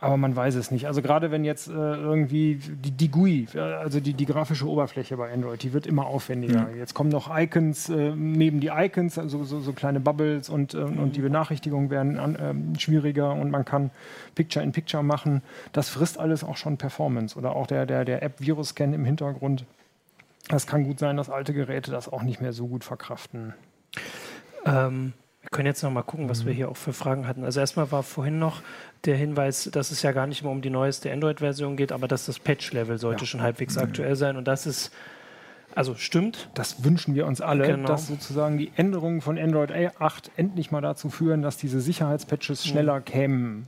aber man weiß es nicht. Also gerade wenn jetzt äh, irgendwie die, die GUI, also die, die grafische Oberfläche bei Android, die wird immer aufwendiger. Ja. Jetzt kommen noch Icons äh, neben die Icons, also so, so kleine Bubbles und, äh, und die Benachrichtigungen werden an, ähm, schwieriger und man kann Picture-in-Picture machen. Das frisst alles auch schon Performance oder auch der, der, der App-Virus-Scan im Hintergrund. Es kann gut sein, dass alte Geräte das auch nicht mehr so gut verkraften. Ähm, wir können jetzt noch mal gucken, was mhm. wir hier auch für Fragen hatten. Also erstmal war vorhin noch der Hinweis, dass es ja gar nicht mehr um die neueste Android-Version geht, aber dass das Patch-Level sollte ja. schon halbwegs mhm. aktuell sein. Und das ist, also stimmt. Das wünschen wir uns alle, genau. dass sozusagen die Änderungen von Android 8 endlich mal dazu führen, dass diese Sicherheitspatches mhm. schneller mhm. kämen.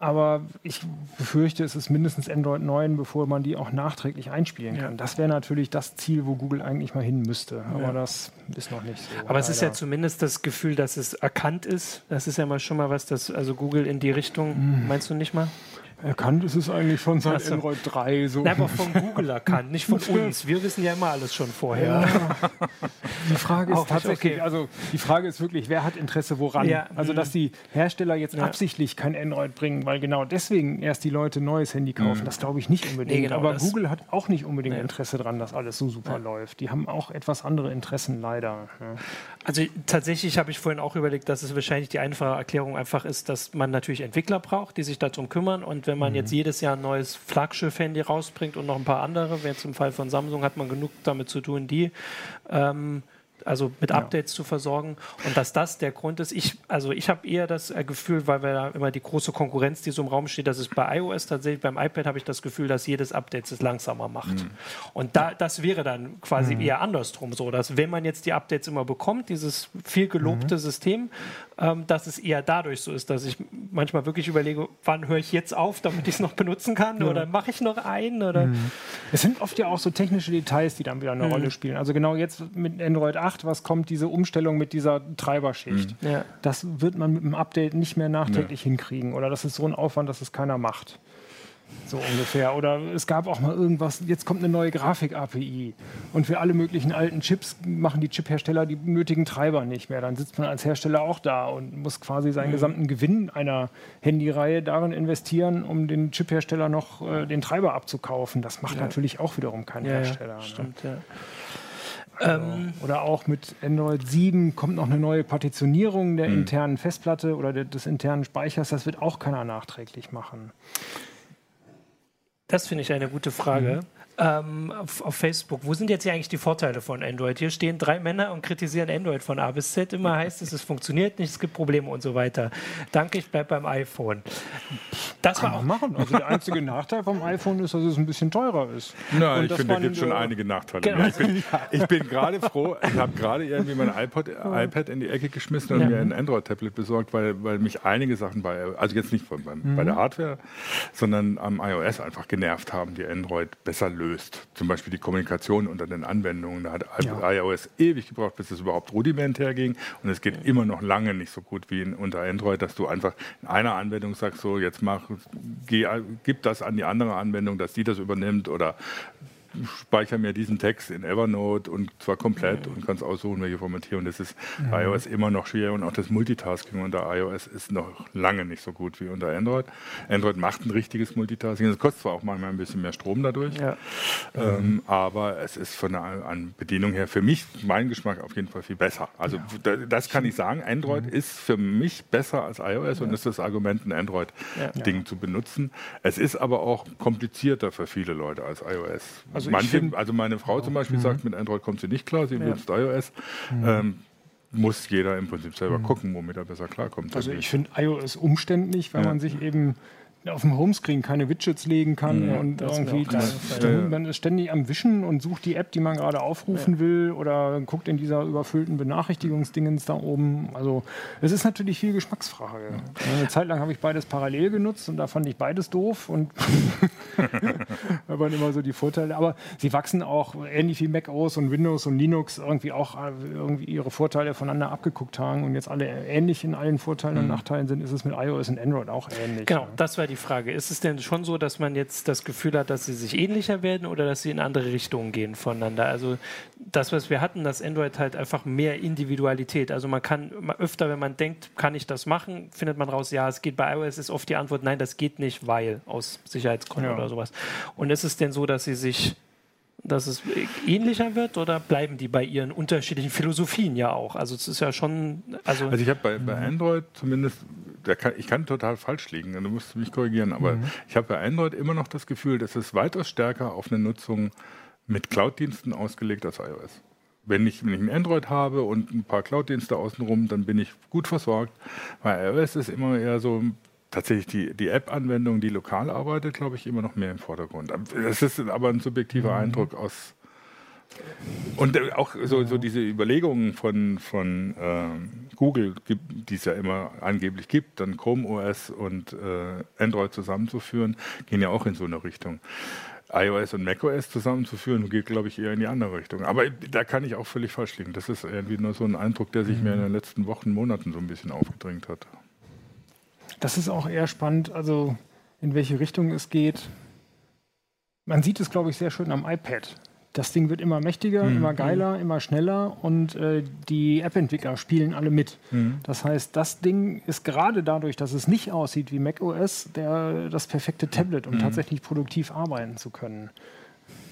Aber ich befürchte, es ist mindestens Android 9, bevor man die auch nachträglich einspielen kann. Ja. Das wäre natürlich das Ziel, wo Google eigentlich mal hin müsste. Aber ja. das ist noch nicht so. Aber leider. es ist ja zumindest das Gefühl, dass es erkannt ist. Das ist ja mal schon mal was, dass also Google in die Richtung, mhm. meinst du nicht mal? Erkannt ist es eigentlich schon seit so. Android 3 so. Na, aber von Google erkannt, nicht von (laughs) uns. Wir wissen ja immer alles schon vorher. Ja. (laughs) Die Frage ist Auch tatsächlich, okay. also die Frage ist wirklich, wer hat Interesse woran? Ja. Also dass die Hersteller jetzt ja. absichtlich kein Android bringen, weil genau deswegen erst die Leute ein neues Handy kaufen, mhm. das glaube ich nicht unbedingt. Nee, genau aber Google hat auch nicht unbedingt nee. Interesse daran, dass alles so super läuft. Die haben auch etwas andere Interessen leider. Also tatsächlich habe ich vorhin auch überlegt, dass es wahrscheinlich die einfache Erklärung einfach ist, dass man natürlich Entwickler braucht, die sich darum kümmern und wenn wenn man mhm. jetzt jedes Jahr ein neues Flaggschiff-Handy rausbringt und noch ein paar andere, jetzt im Fall von Samsung hat man genug damit zu tun, die ähm, also mit Updates ja. zu versorgen. Und dass das der Grund ist, ich, also ich habe eher das äh, Gefühl, weil wir da immer die große Konkurrenz, die so im Raum steht, dass es bei iOS tatsächlich, beim iPad habe ich das Gefühl, dass jedes Update es langsamer macht. Mhm. Und da, das wäre dann quasi mhm. eher andersrum so, dass wenn man jetzt die Updates immer bekommt, dieses viel gelobte mhm. System, ähm, dass es eher dadurch so ist, dass ich manchmal wirklich überlege, wann höre ich jetzt auf, damit ich es noch benutzen kann ja. oder mache ich noch einen oder. Mhm. Es sind oft ja auch so technische Details, die dann wieder eine mhm. Rolle spielen. Also genau jetzt mit Android 8 8, was kommt, diese Umstellung mit dieser Treiberschicht. Mhm. Ja. Das wird man mit dem Update nicht mehr nachträglich ja. hinkriegen. Oder das ist so ein Aufwand, dass es keiner macht. So ungefähr. Oder es gab auch mal irgendwas, jetzt kommt eine neue Grafik-API. Und für alle möglichen alten Chips machen die Chiphersteller die nötigen Treiber nicht mehr. Dann sitzt man als Hersteller auch da und muss quasi seinen mhm. gesamten Gewinn einer Handyreihe darin investieren, um den Chiphersteller noch äh, den Treiber abzukaufen. Das macht ja. natürlich auch wiederum kein ja, Hersteller. Ja, ne? stimmt, ne? Ähm, oder auch mit Android 7 kommt noch eine neue Partitionierung der mhm. internen Festplatte oder des internen Speichers. Das wird auch keiner nachträglich machen. Das finde ich eine gute Frage. Mhm. Ähm, auf, auf, Facebook, wo sind jetzt hier eigentlich die Vorteile von Android? Hier stehen drei Männer und kritisieren Android von A bis Z. Immer heißt es, es funktioniert nicht, es gibt Probleme und so weiter. Danke, ich bleibe beim iPhone. Das Kann war auch machen. Also der einzige Nachteil vom iPhone ist, dass es ein bisschen teurer ist. Nein, und ich finde, da gibt es schon einige Nachteile. Genau. Ich bin, bin gerade froh, ich habe gerade irgendwie mein iPod, iPad in die Ecke geschmissen und ja. mir ein Android-Tablet besorgt, weil, weil mich einige Sachen bei, also jetzt nicht beim, mhm. bei der Hardware, sondern am iOS einfach genervt haben, die Android besser löst. Zum Beispiel die Kommunikation unter den Anwendungen. Da hat ja. iOS ewig gebraucht, bis es überhaupt rudimentär ging. Und es geht immer noch lange nicht so gut wie in, unter Android, dass du einfach in einer Anwendung sagst, so jetzt mach, geh, gib das an die andere Anwendung, dass die das übernimmt oder speichere mir diesen Text in Evernote und zwar komplett und kann es aussuchen, welche Formatierung. Das ist bei iOS immer noch schwer und auch das Multitasking unter iOS ist noch lange nicht so gut wie unter Android. Android macht ein richtiges Multitasking. Es kostet zwar auch manchmal ein bisschen mehr Strom dadurch, ja. ähm, aber es ist von der Bedienung her für mich, mein Geschmack auf jeden Fall viel besser. Also ja. das kann ich sagen. Android mhm. ist für mich besser als iOS ja. und ist das Argument, ein Android-Ding zu benutzen. Es ist aber auch komplizierter für viele Leute als iOS. Also also, Manche, find, also meine Frau zum Beispiel mhm. sagt, mit Android kommt sie nicht klar, sie benutzt iOS. Mhm. Ähm, muss jeder im Prinzip selber mhm. gucken, womit er besser klarkommt. Also ich finde iOS umständlich, weil man sich eben auf dem Homescreen keine Widgets legen kann ja, und irgendwie das, man ist ständig am Wischen und sucht die App, die man gerade aufrufen ja. will oder guckt in dieser überfüllten Benachrichtigungsdingens da oben. Also es ist natürlich viel Geschmacksfrage. Ja. Eine Zeit lang habe ich beides parallel genutzt und da fand ich beides doof und (laughs) da waren immer so die Vorteile. Aber sie wachsen auch ähnlich wie Mac OS und Windows und Linux irgendwie auch äh, irgendwie ihre Vorteile voneinander abgeguckt haben und jetzt alle ähnlich in allen Vorteilen mhm. und Nachteilen sind, ist es mit iOS und Android auch ähnlich. Genau, das war die die Frage. Ist es denn schon so, dass man jetzt das Gefühl hat, dass sie sich ähnlicher werden oder dass sie in andere Richtungen gehen voneinander? Also das, was wir hatten, das Android halt einfach mehr Individualität. Also man kann öfter, wenn man denkt, kann ich das machen, findet man raus, ja, es geht. Bei iOS ist oft die Antwort, nein, das geht nicht, weil aus Sicherheitsgründen ja. oder sowas. Und ist es denn so, dass sie sich dass es ähnlicher wird oder bleiben die bei ihren unterschiedlichen Philosophien ja auch? Also es ist ja schon. Also, also ich habe bei, bei Android zumindest kann, ich kann total falsch liegen, du musst mich korrigieren, aber mhm. ich habe bei Android immer noch das Gefühl, dass es weitaus stärker auf eine Nutzung mit Cloud-Diensten ausgelegt als iOS. Wenn ich, wenn ich ein Android habe und ein paar Cloud-Dienste außenrum, dann bin ich gut versorgt. Bei iOS ist immer eher so tatsächlich die, die App-Anwendung, die lokal arbeitet, glaube ich, immer noch mehr im Vordergrund. Das ist aber ein subjektiver mhm. Eindruck aus, und äh, auch so, so diese Überlegungen von, von äh, Google, die es ja immer angeblich gibt, dann Chrome OS und äh, Android zusammenzuführen, gehen ja auch in so eine Richtung. iOS und macOS zusammenzuführen, geht, glaube ich, eher in die andere Richtung. Aber da kann ich auch völlig falsch liegen. Das ist irgendwie nur so ein Eindruck, der sich mhm. mir in den letzten Wochen, Monaten so ein bisschen aufgedrängt hat. Das ist auch eher spannend, also in welche Richtung es geht. Man sieht es, glaube ich, sehr schön am iPad das Ding wird immer mächtiger, mhm. immer geiler, immer schneller und äh, die App-Entwickler spielen alle mit. Mhm. Das heißt, das Ding ist gerade dadurch, dass es nicht aussieht wie macOS, der, das perfekte Tablet, um mhm. tatsächlich produktiv arbeiten zu können.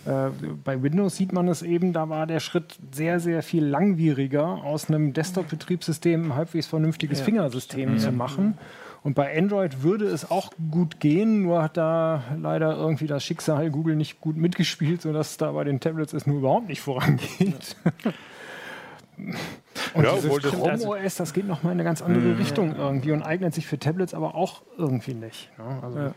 Äh, bei Windows sieht man es eben, da war der Schritt sehr, sehr viel langwieriger, aus einem Desktop-Betriebssystem ein halbwegs vernünftiges ja. Fingersystem zu machen. Und bei Android würde es auch gut gehen, nur hat da leider irgendwie das Schicksal Google nicht gut mitgespielt, sodass es da bei den Tablets es nur überhaupt nicht vorangeht. Und ja, dieses Chrome also OS, das geht nochmal in eine ganz andere mhm. Richtung irgendwie und eignet sich für Tablets aber auch irgendwie nicht. Ne? Also ja.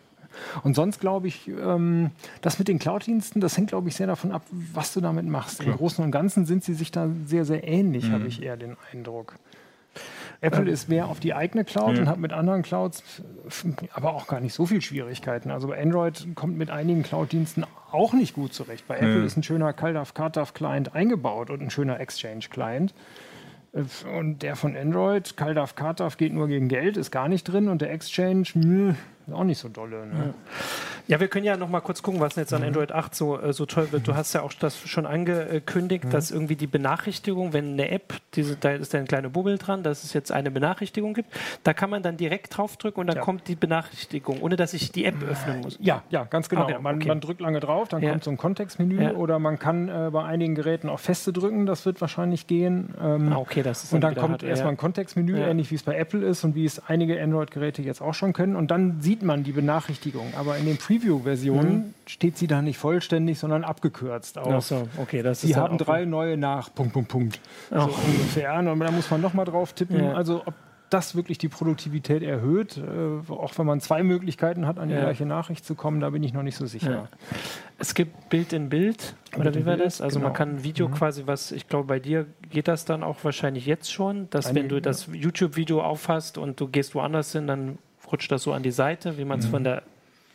Und sonst glaube ich, ähm, das mit den Cloud-Diensten, das hängt, glaube ich, sehr davon ab, was du damit machst. Klar. Im Großen und Ganzen sind sie sich da sehr, sehr ähnlich, mhm. habe ich eher den Eindruck. Apple ist mehr auf die eigene Cloud ja. und hat mit anderen Clouds aber auch gar nicht so viel Schwierigkeiten. Also Android kommt mit einigen Cloud-Diensten auch nicht gut zurecht. Bei Apple ja. ist ein schöner CalDAV-CarDAV-Client eingebaut und ein schöner Exchange-Client. Und der von Android, CalDAV, CarDAV geht nur gegen Geld, ist gar nicht drin und der Exchange, mh, auch nicht so dolle. Ne? Ja, wir können ja noch mal kurz gucken, was jetzt an mhm. Android 8 so, äh, so toll wird. Du hast ja auch das schon angekündigt, mhm. dass irgendwie die Benachrichtigung, wenn eine App, diese, da ist eine kleine Bubbel dran, dass es jetzt eine Benachrichtigung gibt, da kann man dann direkt draufdrücken und dann ja. kommt die Benachrichtigung, ohne dass ich die App öffnen muss. Ja, ja, ganz genau. Okay, man, okay. man, drückt lange drauf, dann ja. kommt so ein Kontextmenü ja. oder man kann äh, bei einigen Geräten auch Feste drücken, das wird wahrscheinlich gehen. Ähm, ah, okay, das ist und dann kommt erstmal ein Kontextmenü, ähnlich wie es bei Apple ist und wie es einige Android-Geräte jetzt auch schon können und dann sieht man die Benachrichtigung. Aber in dem Pre Preview-Version mhm. steht sie da nicht vollständig, sondern abgekürzt. Auf. Ach so, okay, das sie haben drei neue nach Punkt, Punkt, Punkt. So ungefähr. Und da muss man nochmal drauf tippen. Ja. Also ob das wirklich die Produktivität erhöht, äh, auch wenn man zwei Möglichkeiten hat, an die ja. gleiche Nachricht zu kommen, da bin ich noch nicht so sicher. Ja. Es gibt Bild in Bild, oder wie war das? Also genau. man kann ein Video mhm. quasi, was ich glaube, bei dir geht das dann auch wahrscheinlich jetzt schon, dass Eine, wenn du das YouTube-Video aufhast und du gehst woanders hin, dann rutscht das so an die Seite, wie man es mhm. von der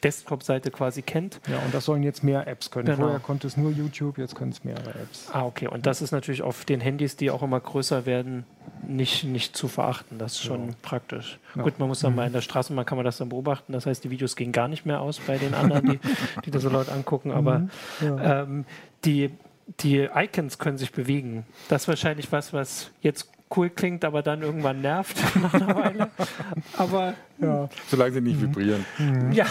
Desktop-Seite quasi kennt. Ja, und das sollen jetzt mehr Apps können. Genau. Vorher konnte es nur YouTube, jetzt können es mehrere Apps. Ah, okay. Und das ist natürlich auf den Handys, die auch immer größer werden, nicht, nicht zu verachten. Das ist schon ja. praktisch. Ja. Gut, man muss dann mhm. mal in der Straßenbahn kann man das dann beobachten. Das heißt, die Videos gehen gar nicht mehr aus bei den anderen, die, die das so laut angucken. Aber mhm. ja. ähm, die, die Icons können sich bewegen. Das ist wahrscheinlich was, was jetzt cool klingt, aber dann irgendwann nervt (laughs) nach einer Weile. Aber ja. solange sie nicht mhm. vibrieren. Mhm. Ja.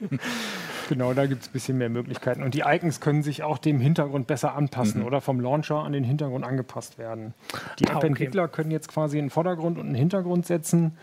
(laughs) genau, da gibt es ein bisschen mehr Möglichkeiten. Und die Icons können sich auch dem Hintergrund besser anpassen mhm. oder vom Launcher an den Hintergrund angepasst werden. Die ah, App-Entwickler okay. können jetzt quasi einen Vordergrund und einen Hintergrund setzen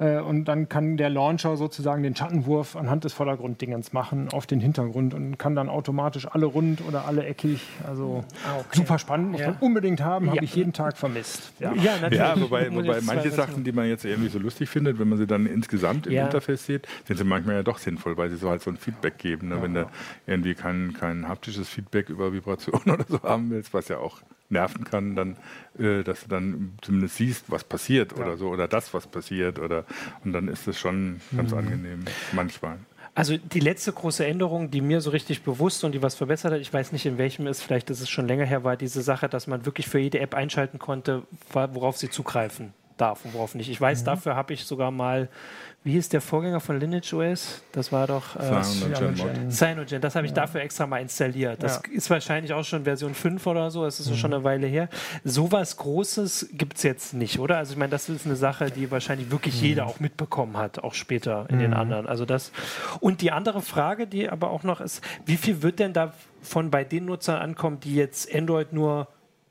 und dann kann der Launcher sozusagen den Schattenwurf anhand des Vordergrunddingens machen auf den Hintergrund und kann dann automatisch alle rund oder alle eckig. Also ah, okay. super spannend, muss ja. man unbedingt haben, ja. habe ich jeden Tag vermisst. Ja, ja natürlich. Ja, wobei, wobei manche Sachen, die man jetzt irgendwie so lustig findet, wenn man sie dann insgesamt im Interface sieht, sind sie manchmal ja doch sinnvoll, weil sie so halt so ein Feedback geben. Ne? Wenn du irgendwie kein, kein haptisches Feedback über Vibration (laughs) oder so haben willst, was ja auch nerven kann, dann, äh, dass du dann zumindest siehst, was passiert ja. oder so, oder das, was passiert, oder und dann ist es schon ganz mhm. angenehm, manchmal. Also die letzte große Änderung, die mir so richtig bewusst und die was verbessert hat, ich weiß nicht in welchem ist, vielleicht ist es schon länger her, war diese Sache, dass man wirklich für jede App einschalten konnte, worauf sie zugreifen darf und worauf nicht. Ich weiß, mhm. dafür habe ich sogar mal wie hieß der Vorgänger von Lineage OS? Das war doch äh, Cyanogen. Cyanogen. Das habe ich ja. dafür extra mal installiert. Das ja. ist wahrscheinlich auch schon Version 5 oder so. Das ist mhm. schon eine Weile her. Sowas Großes gibt es jetzt nicht, oder? Also ich meine, das ist eine Sache, die wahrscheinlich wirklich mhm. jeder auch mitbekommen hat, auch später in mhm. den anderen. Also das. Und die andere Frage, die aber auch noch ist, wie viel wird denn davon bei den Nutzern ankommen, die jetzt Android nur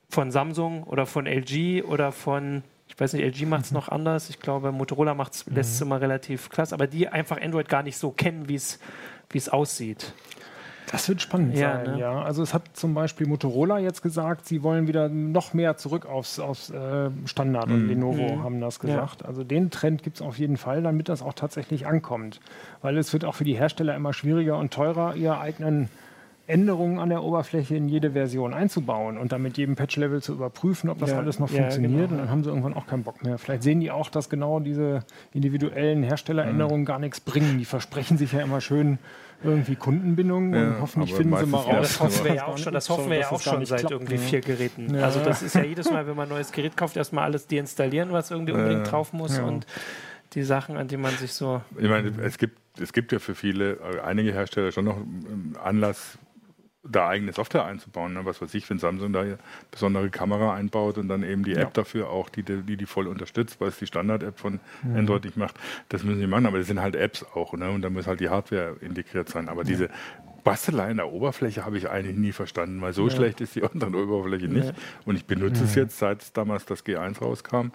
von Samsung oder von LG oder von ich weiß nicht, LG macht es mhm. noch anders. Ich glaube, Motorola macht's, mhm. lässt es immer relativ klasse, aber die einfach Android gar nicht so kennen, wie es aussieht. Das wird spannend ja, sein, ne? ja. Also es hat zum Beispiel Motorola jetzt gesagt, sie wollen wieder noch mehr zurück aufs, aufs äh, Standard mhm. und Lenovo mhm. haben das gesagt. Ja. Also den Trend gibt es auf jeden Fall, damit das auch tatsächlich ankommt. Weil es wird auch für die Hersteller immer schwieriger und teurer, ihr eigenen Änderungen an der Oberfläche in jede Version einzubauen und dann mit jedem Patch-Level zu überprüfen, ob das ja, alles noch ja, funktioniert. Genau. Und dann haben sie irgendwann auch keinen Bock mehr. Vielleicht sehen die auch, dass genau diese individuellen Herstelleränderungen mhm. gar nichts bringen. Die versprechen sich ja immer schön irgendwie Kundenbindung ja, und hoffentlich finden sie mal raus. Das hoffen wir ja auch schon, das hoffen wir ja auch schon seit klappt, irgendwie vier Geräten. Ja. Also das ist ja jedes Mal, wenn man ein neues Gerät kauft, erstmal alles deinstallieren, was irgendwie unbedingt drauf muss und die Sachen, an die man sich so. Ich meine, es gibt, es gibt ja für viele, einige Hersteller schon noch Anlass, da eigene Software einzubauen. Ne? Was weiß ich, wenn Samsung da eine besondere Kamera einbaut und dann eben die App ja. dafür auch, die, die die voll unterstützt, weil es die Standard-App von mhm. Android nicht macht, das müssen sie machen. Aber das sind halt Apps auch ne? und da muss halt die Hardware integriert sein. Aber ja. diese Bastelei in der Oberfläche habe ich eigentlich nie verstanden, weil so ja. schlecht ist die (laughs) andere Oberfläche nicht. Und ich benutze es jetzt, seit damals das G1 rauskam.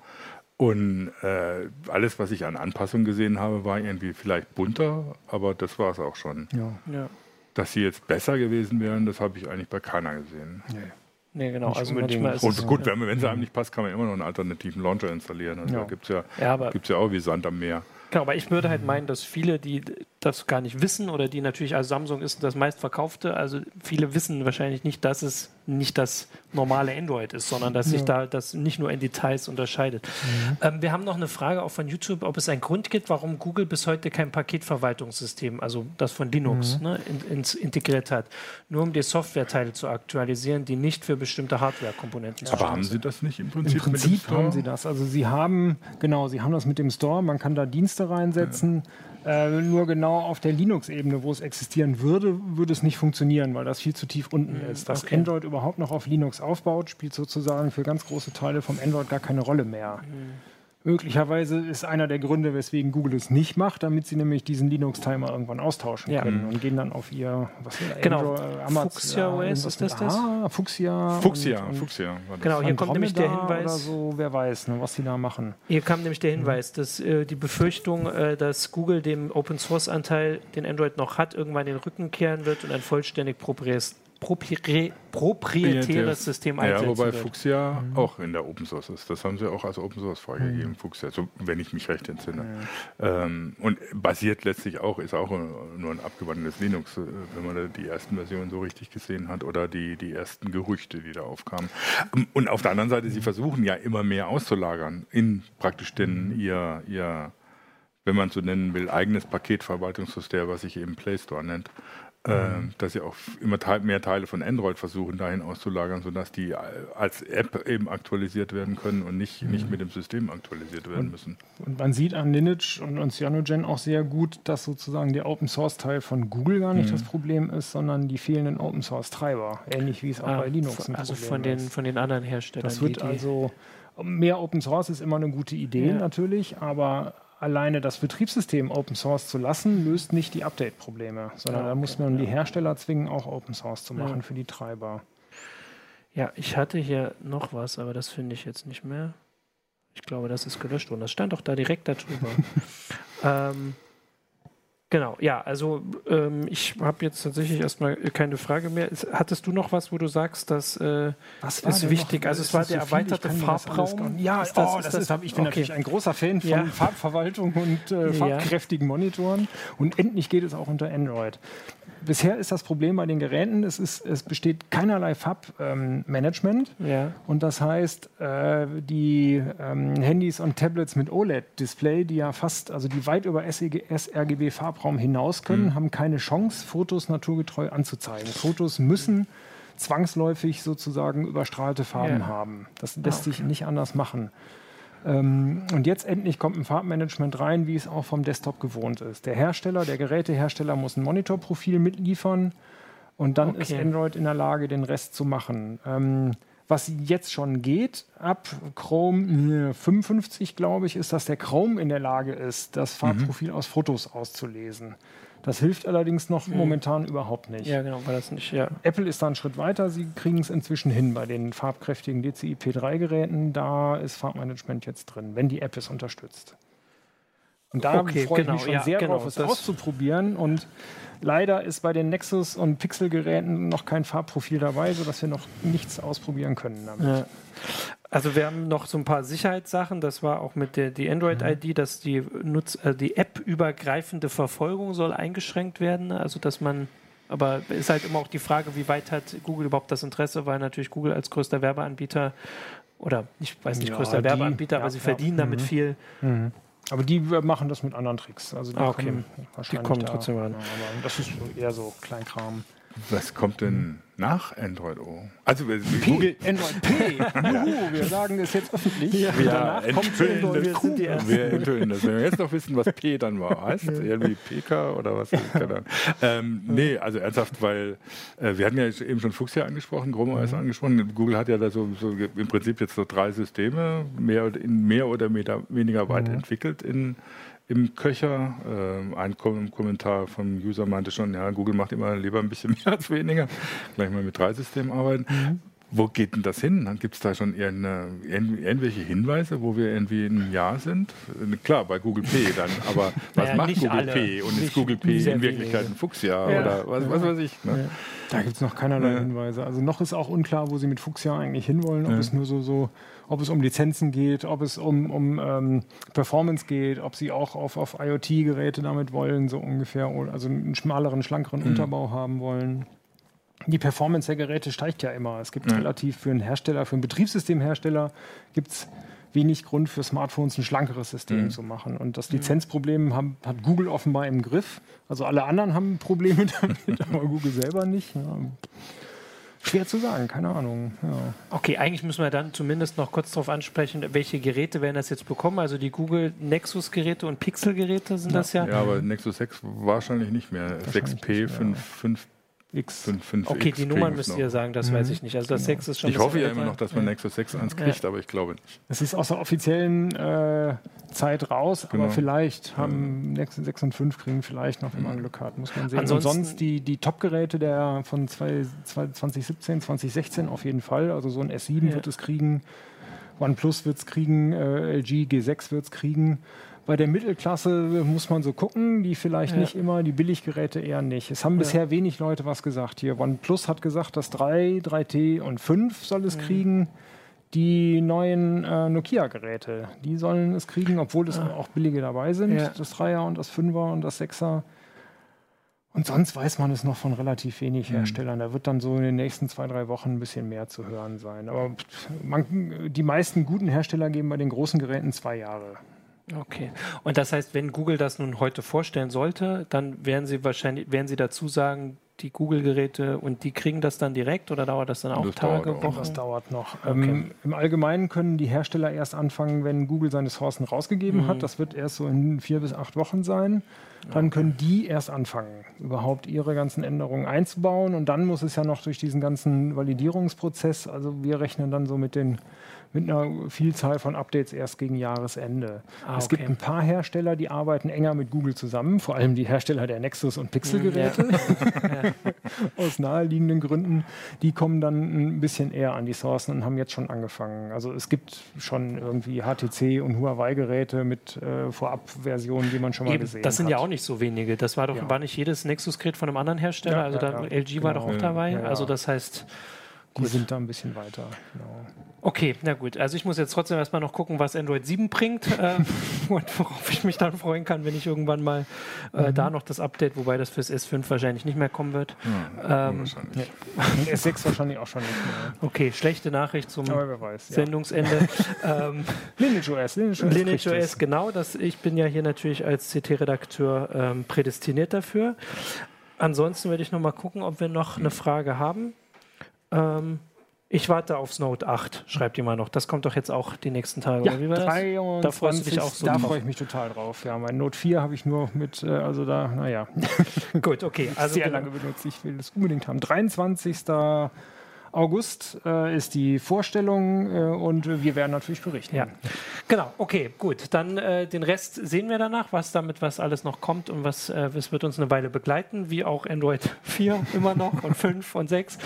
Und äh, alles, was ich an Anpassungen gesehen habe, war irgendwie vielleicht bunter, aber das war es auch schon. Ja. ja. Dass sie jetzt besser gewesen wären, das habe ich eigentlich bei keiner gesehen. Nee. Nee, genau. Nicht also manchmal ist Und gut, wenn, wenn es einem nicht passt, kann man immer noch einen alternativen Launcher installieren. Also ja. Da gibt es ja, ja, ja auch wie Sand am Meer. Genau, aber ich würde halt meinen, dass viele, die das gar nicht wissen oder die natürlich als Samsung ist das meistverkaufte, also viele wissen wahrscheinlich nicht, dass es nicht das normale Android ist, sondern dass ja. sich da das nicht nur in Details unterscheidet. Mhm. Ähm, wir haben noch eine Frage auch von YouTube, ob es einen Grund gibt, warum Google bis heute kein Paketverwaltungssystem, also das von Linux, mhm. ne, in, ins, integriert hat, nur um die Softwareteile zu aktualisieren, die nicht für bestimmte Hardware-Komponenten Aber haben Sie das nicht im Prinzip? Im Prinzip haben Sie das. Also Sie haben, genau, Sie haben das mit dem Store, man kann da Dienste reinsetzen. Ja. Äh, nur genau auf der Linux-Ebene, wo es existieren würde, würde es nicht funktionieren, weil das viel zu tief unten mhm, ist. Dass okay. Android überhaupt noch auf Linux aufbaut, spielt sozusagen für ganz große Teile vom Android gar keine Rolle mehr. Mhm. Möglicherweise ist einer der Gründe, weswegen Google es nicht macht, damit sie nämlich diesen Linux-Timer irgendwann austauschen ja. können und gehen dann auf ihr was genau. Amazon, Fuchsia OS ist das das? Ah, Fuchsia. Fuchsia, und, und Fuchsia. Genau, hier kommt nämlich der Hinweis. Oder so, wer weiß, ne, was sie da machen. Hier kam nämlich der Hinweis, dass äh, die Befürchtung, äh, dass Google dem Open Source Anteil, den Android noch hat, irgendwann den Rücken kehren wird und ein vollständig proprietäres proprietäres System einsetzen Ja, wobei wird. Fuchsia mhm. auch in der Open Source ist. Das haben sie auch als Open Source freigegeben, mhm. Fuchsia, so, wenn ich mich recht entsinne. Mhm. Ähm, und basiert letztlich auch, ist auch nur ein abgewandeltes Linux, äh, wenn man die ersten Versionen so richtig gesehen hat oder die, die ersten Gerüchte, die da aufkamen. Ähm, und auf der anderen Seite, sie versuchen ja immer mehr auszulagern in praktisch den mhm. ihr, ihr wenn man so nennen will, eigenes Paketverwaltungssystem, was sich eben Play Store nennt äh, dass sie auch immer mehr Teile von Android versuchen, dahin auszulagern, sodass die als App eben aktualisiert werden können und nicht, mhm. nicht mit dem System aktualisiert werden und, müssen. Und man sieht an Lineage und, und Cyanogen auch sehr gut, dass sozusagen der Open Source Teil von Google gar nicht mhm. das Problem ist, sondern die fehlenden Open Source Treiber, ähnlich wie es auch ah, bei Linux ein Also von den, von den anderen Herstellern. Das wird also mehr Open Source ist immer eine gute Idee ja. natürlich, aber alleine das Betriebssystem Open Source zu lassen, löst nicht die Update-Probleme, sondern ja, da muss man die Hersteller zwingen, auch Open Source zu machen ja. für die Treiber. Ja, ich hatte hier noch was, aber das finde ich jetzt nicht mehr. Ich glaube, das ist gelöscht worden. Das stand doch da direkt darüber. (laughs) ähm, Genau, ja, also ähm, ich habe jetzt tatsächlich erstmal keine Frage mehr. Hattest du noch was, wo du sagst, dass äh, was ist wichtig? Noch, also es war der so erweiterte Farbraum. Ja, ist das, oh, ist das, ist, ich bin okay. natürlich ein großer Fan von ja. (laughs) Farbverwaltung und äh, farbkräftigen Monitoren. Und endlich geht es auch unter Android bisher ist das Problem bei den Geräten, es, ist, es besteht keinerlei Farbmanagement. Ähm, ja. Und das heißt, äh, die ähm, Handys und Tablets mit OLED-Display, die ja fast, also die weit über sRGB-Farbraum hinaus können, mhm. haben keine Chance, Fotos naturgetreu anzuzeigen. Fotos müssen zwangsläufig sozusagen überstrahlte Farben ja. haben. Das lässt ah, okay. sich nicht anders machen. Ähm, und jetzt endlich kommt ein Farbmanagement rein, wie es auch vom Desktop gewohnt ist. Der Hersteller, der Gerätehersteller muss ein Monitorprofil mitliefern und dann okay. ist Android in der Lage, den Rest zu machen. Ähm, was jetzt schon geht, ab Chrome 55, glaube ich, ist, dass der Chrome in der Lage ist, das Farbprofil mhm. aus Fotos auszulesen. Das hilft allerdings noch mhm. momentan überhaupt nicht. Ja, genau, weil das nicht, ja. Apple ist da einen Schritt weiter. Sie kriegen es inzwischen hin bei den farbkräftigen DCI P3-Geräten. Da ist Farbmanagement jetzt drin, wenn die App es unterstützt. Und da okay, freue genau, ich mich genau, schon ja, sehr genau, drauf, es auszuprobieren. Und leider ist bei den Nexus- und Pixel-Geräten noch kein Farbprofil dabei, sodass wir noch nichts ausprobieren können damit. Ja. Also wir haben noch so ein paar Sicherheitssachen. Das war auch mit der die Android-ID, mhm. dass die Nutz äh, die App-übergreifende Verfolgung soll eingeschränkt werden. Also dass man aber ist halt immer auch die Frage, wie weit hat Google überhaupt das Interesse, weil natürlich Google als größter Werbeanbieter oder ich weiß nicht ja, größter die, Werbeanbieter, ja, aber sie ja, verdienen damit mhm. viel. Mhm. Aber die machen das mit anderen Tricks. Also die ah, okay. kommen die kommen trotzdem ran. aber das ist eher so Kleinkram. Was kommt denn nach Android O? Also P, Google Android P. Juhu, wir sagen es jetzt öffentlich. Ja, danach kommt Android Q. Wir enthüllen das. Wenn wir jetzt noch wissen, was P dann war, heißt irgendwie PK oder was? ähm, nee, also ernsthaft, weil äh, wir hatten ja eben schon Fuchsia angesprochen, Chrome OS mhm. angesprochen. Google hat ja da so, so, im Prinzip jetzt so drei Systeme mehr, in mehr oder weniger weit mhm. entwickelt in im Köcher. Äh, ein Kom Kommentar vom User meinte schon, ja, Google macht immer lieber ein bisschen (laughs) mehr als weniger. Gleich mal mit drei Systemen arbeiten. Mhm. Wo geht denn das hin? Gibt es da schon irgendwelche Hinweise, wo wir irgendwie ein Jahr sind? Klar, bei Google P dann, aber was naja, macht Google alle. P? Und ist Google P in Wirklichkeit wenige. ein Fuchsjahr ja. oder was, was weiß ich? Ne? Ja. Da gibt es noch keinerlei ja. Hinweise. Also noch ist auch unklar, wo sie mit Fuchsjahr eigentlich hinwollen, ob es nur so, so ob es um Lizenzen geht, ob es um, um ähm, Performance geht, ob sie auch auf, auf IoT-Geräte damit wollen, so ungefähr, also einen schmaleren, schlankeren mhm. Unterbau haben wollen. Die Performance der Geräte steigt ja immer. Es gibt mhm. relativ für einen Hersteller, für einen Betriebssystemhersteller gibt es wenig Grund für Smartphones ein schlankeres System mhm. zu machen. Und das Lizenzproblem haben, hat Google offenbar im Griff. Also alle anderen haben Probleme (laughs) damit, aber Google selber nicht. Ja. Schwer zu sagen, keine Ahnung. Ja. Okay, eigentlich müssen wir dann zumindest noch kurz darauf ansprechen, welche Geräte werden das jetzt bekommen? Also die Google Nexus-Geräte und Pixel-Geräte sind ja. das ja. Ja, aber Nexus 6 wahrscheinlich nicht mehr. 6P, nicht, 5, ja. 5 X. 5, 5 Okay, X die Nummern müsst noch. ihr sagen, das weiß ich nicht. Also das 6 ist schon Ich hoffe ja immer noch, dass man Nexus 6 eins kriegt, aber ich glaube nicht. Es ist aus der offiziellen äh, Zeit raus, Genau. aber vielleicht haben Nexus 6 und 5 kriegen vielleicht noch, wenn man Glück hat, muss man sehen. Ansonsten- und sonst die, die Top-Geräte der von zwei, zwei, 2017, 2016 auf jeden Fall. Also so ein S7 Ja. wird es kriegen, OnePlus wird es kriegen, äh, LG G6 wird es kriegen. Bei der Mittelklasse muss man so gucken, die vielleicht Ja. nicht immer, die Billiggeräte eher nicht. Es haben bisher wenig Leute was gesagt hier. OnePlus hat gesagt, dass 3, 3T und 5 soll es kriegen. Die neuen äh, Nokia-Geräte, die sollen es kriegen, obwohl es auch billige dabei sind. Ja. Das 3er und das 5er und das 6er. Und sonst weiß man es noch von relativ wenig Herstellern. Da wird dann so in den nächsten zwei, drei Wochen ein bisschen mehr zu hören sein. Aber man, die meisten guten Hersteller geben bei den großen Geräten zwei Jahre. Okay. Und das heißt, wenn Google das nun heute vorstellen sollte, dann werden sie wahrscheinlich, werden sie dazu sagen, die Google-Geräte und die kriegen das dann direkt oder dauert das dann auch Das Tage, dauert auch. Wochen? Das dauert noch. Ähm, Im Allgemeinen können die Hersteller erst anfangen, wenn Google seine Sourcen rausgegeben hat. Das wird erst so in vier bis acht Wochen sein. Dann können die erst anfangen, überhaupt ihre ganzen Änderungen einzubauen. Und dann muss es ja noch durch diesen ganzen Validierungsprozess. Also wir rechnen dann so mit den mit einer Vielzahl von Updates erst gegen Jahresende. Ah, Es okay. gibt ein paar Hersteller, die arbeiten enger mit Google zusammen, vor allem die Hersteller der Nexus- und Pixel-Geräte (laughs) aus naheliegenden Gründen, die kommen dann ein bisschen eher an die Sourcen und haben jetzt schon angefangen. Also es gibt schon irgendwie HTC und Huawei-Geräte mit äh, Vorabversionen, die man schon mal Eben, gesehen das sind hat. ja auch nicht so wenige. Das war doch, Ja. war nicht jedes Nexus-Gerät von einem anderen Hersteller. Ja, also ja, ja. LG war doch Genau. auch dabei. Ja, ja. Also das heißt, die sind da ein bisschen weiter. Genau. Okay, na gut. Also ich muss jetzt trotzdem erstmal noch gucken, was Android 7 bringt äh, (laughs) und worauf ich mich dann freuen kann, wenn ich irgendwann mal äh, Mhm. da noch das Update, wobei das fürs S5 wahrscheinlich nicht mehr kommen wird. Ja, Ähm, wahrscheinlich. Und S6 wahrscheinlich auch schon nicht mehr. Okay, schlechte Nachricht zum weiß. Ja. Sendungsende. (laughs) ähm, Lineage OS. Lineage OS. Lineage. OS, genau. Das, ich bin ja hier natürlich als CT-Redakteur ähm, prädestiniert dafür. Ansonsten werde ich noch mal gucken, ob wir noch eine Frage haben. Ähm, ich warte aufs Note 8, schreibt jemand noch. Das kommt doch jetzt auch die nächsten Tage. Ja, wie war das? 23, Da freust du dich auch so Da freue ich mich total drauf. Ja, mein Note 4 habe ich nur mit, äh, also da, naja, (laughs) Gut, okay. Also sehr genau. lange benutzt. Ich will das unbedingt haben. 23. August äh, ist die Vorstellung äh, und wir werden natürlich berichten. Ja, genau. Okay, gut. Dann äh, den Rest sehen wir danach, was damit was alles noch kommt und was äh, es wird uns eine Weile begleiten, wie auch Android (laughs) 4 immer noch und 5 und 6.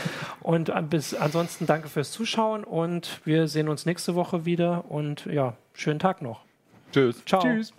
Und äh, bis ansonsten danke fürs Zuschauen und wir sehen uns nächste Woche wieder und ja, schönen Tag noch. Tschüss. Ciao. Tschüss.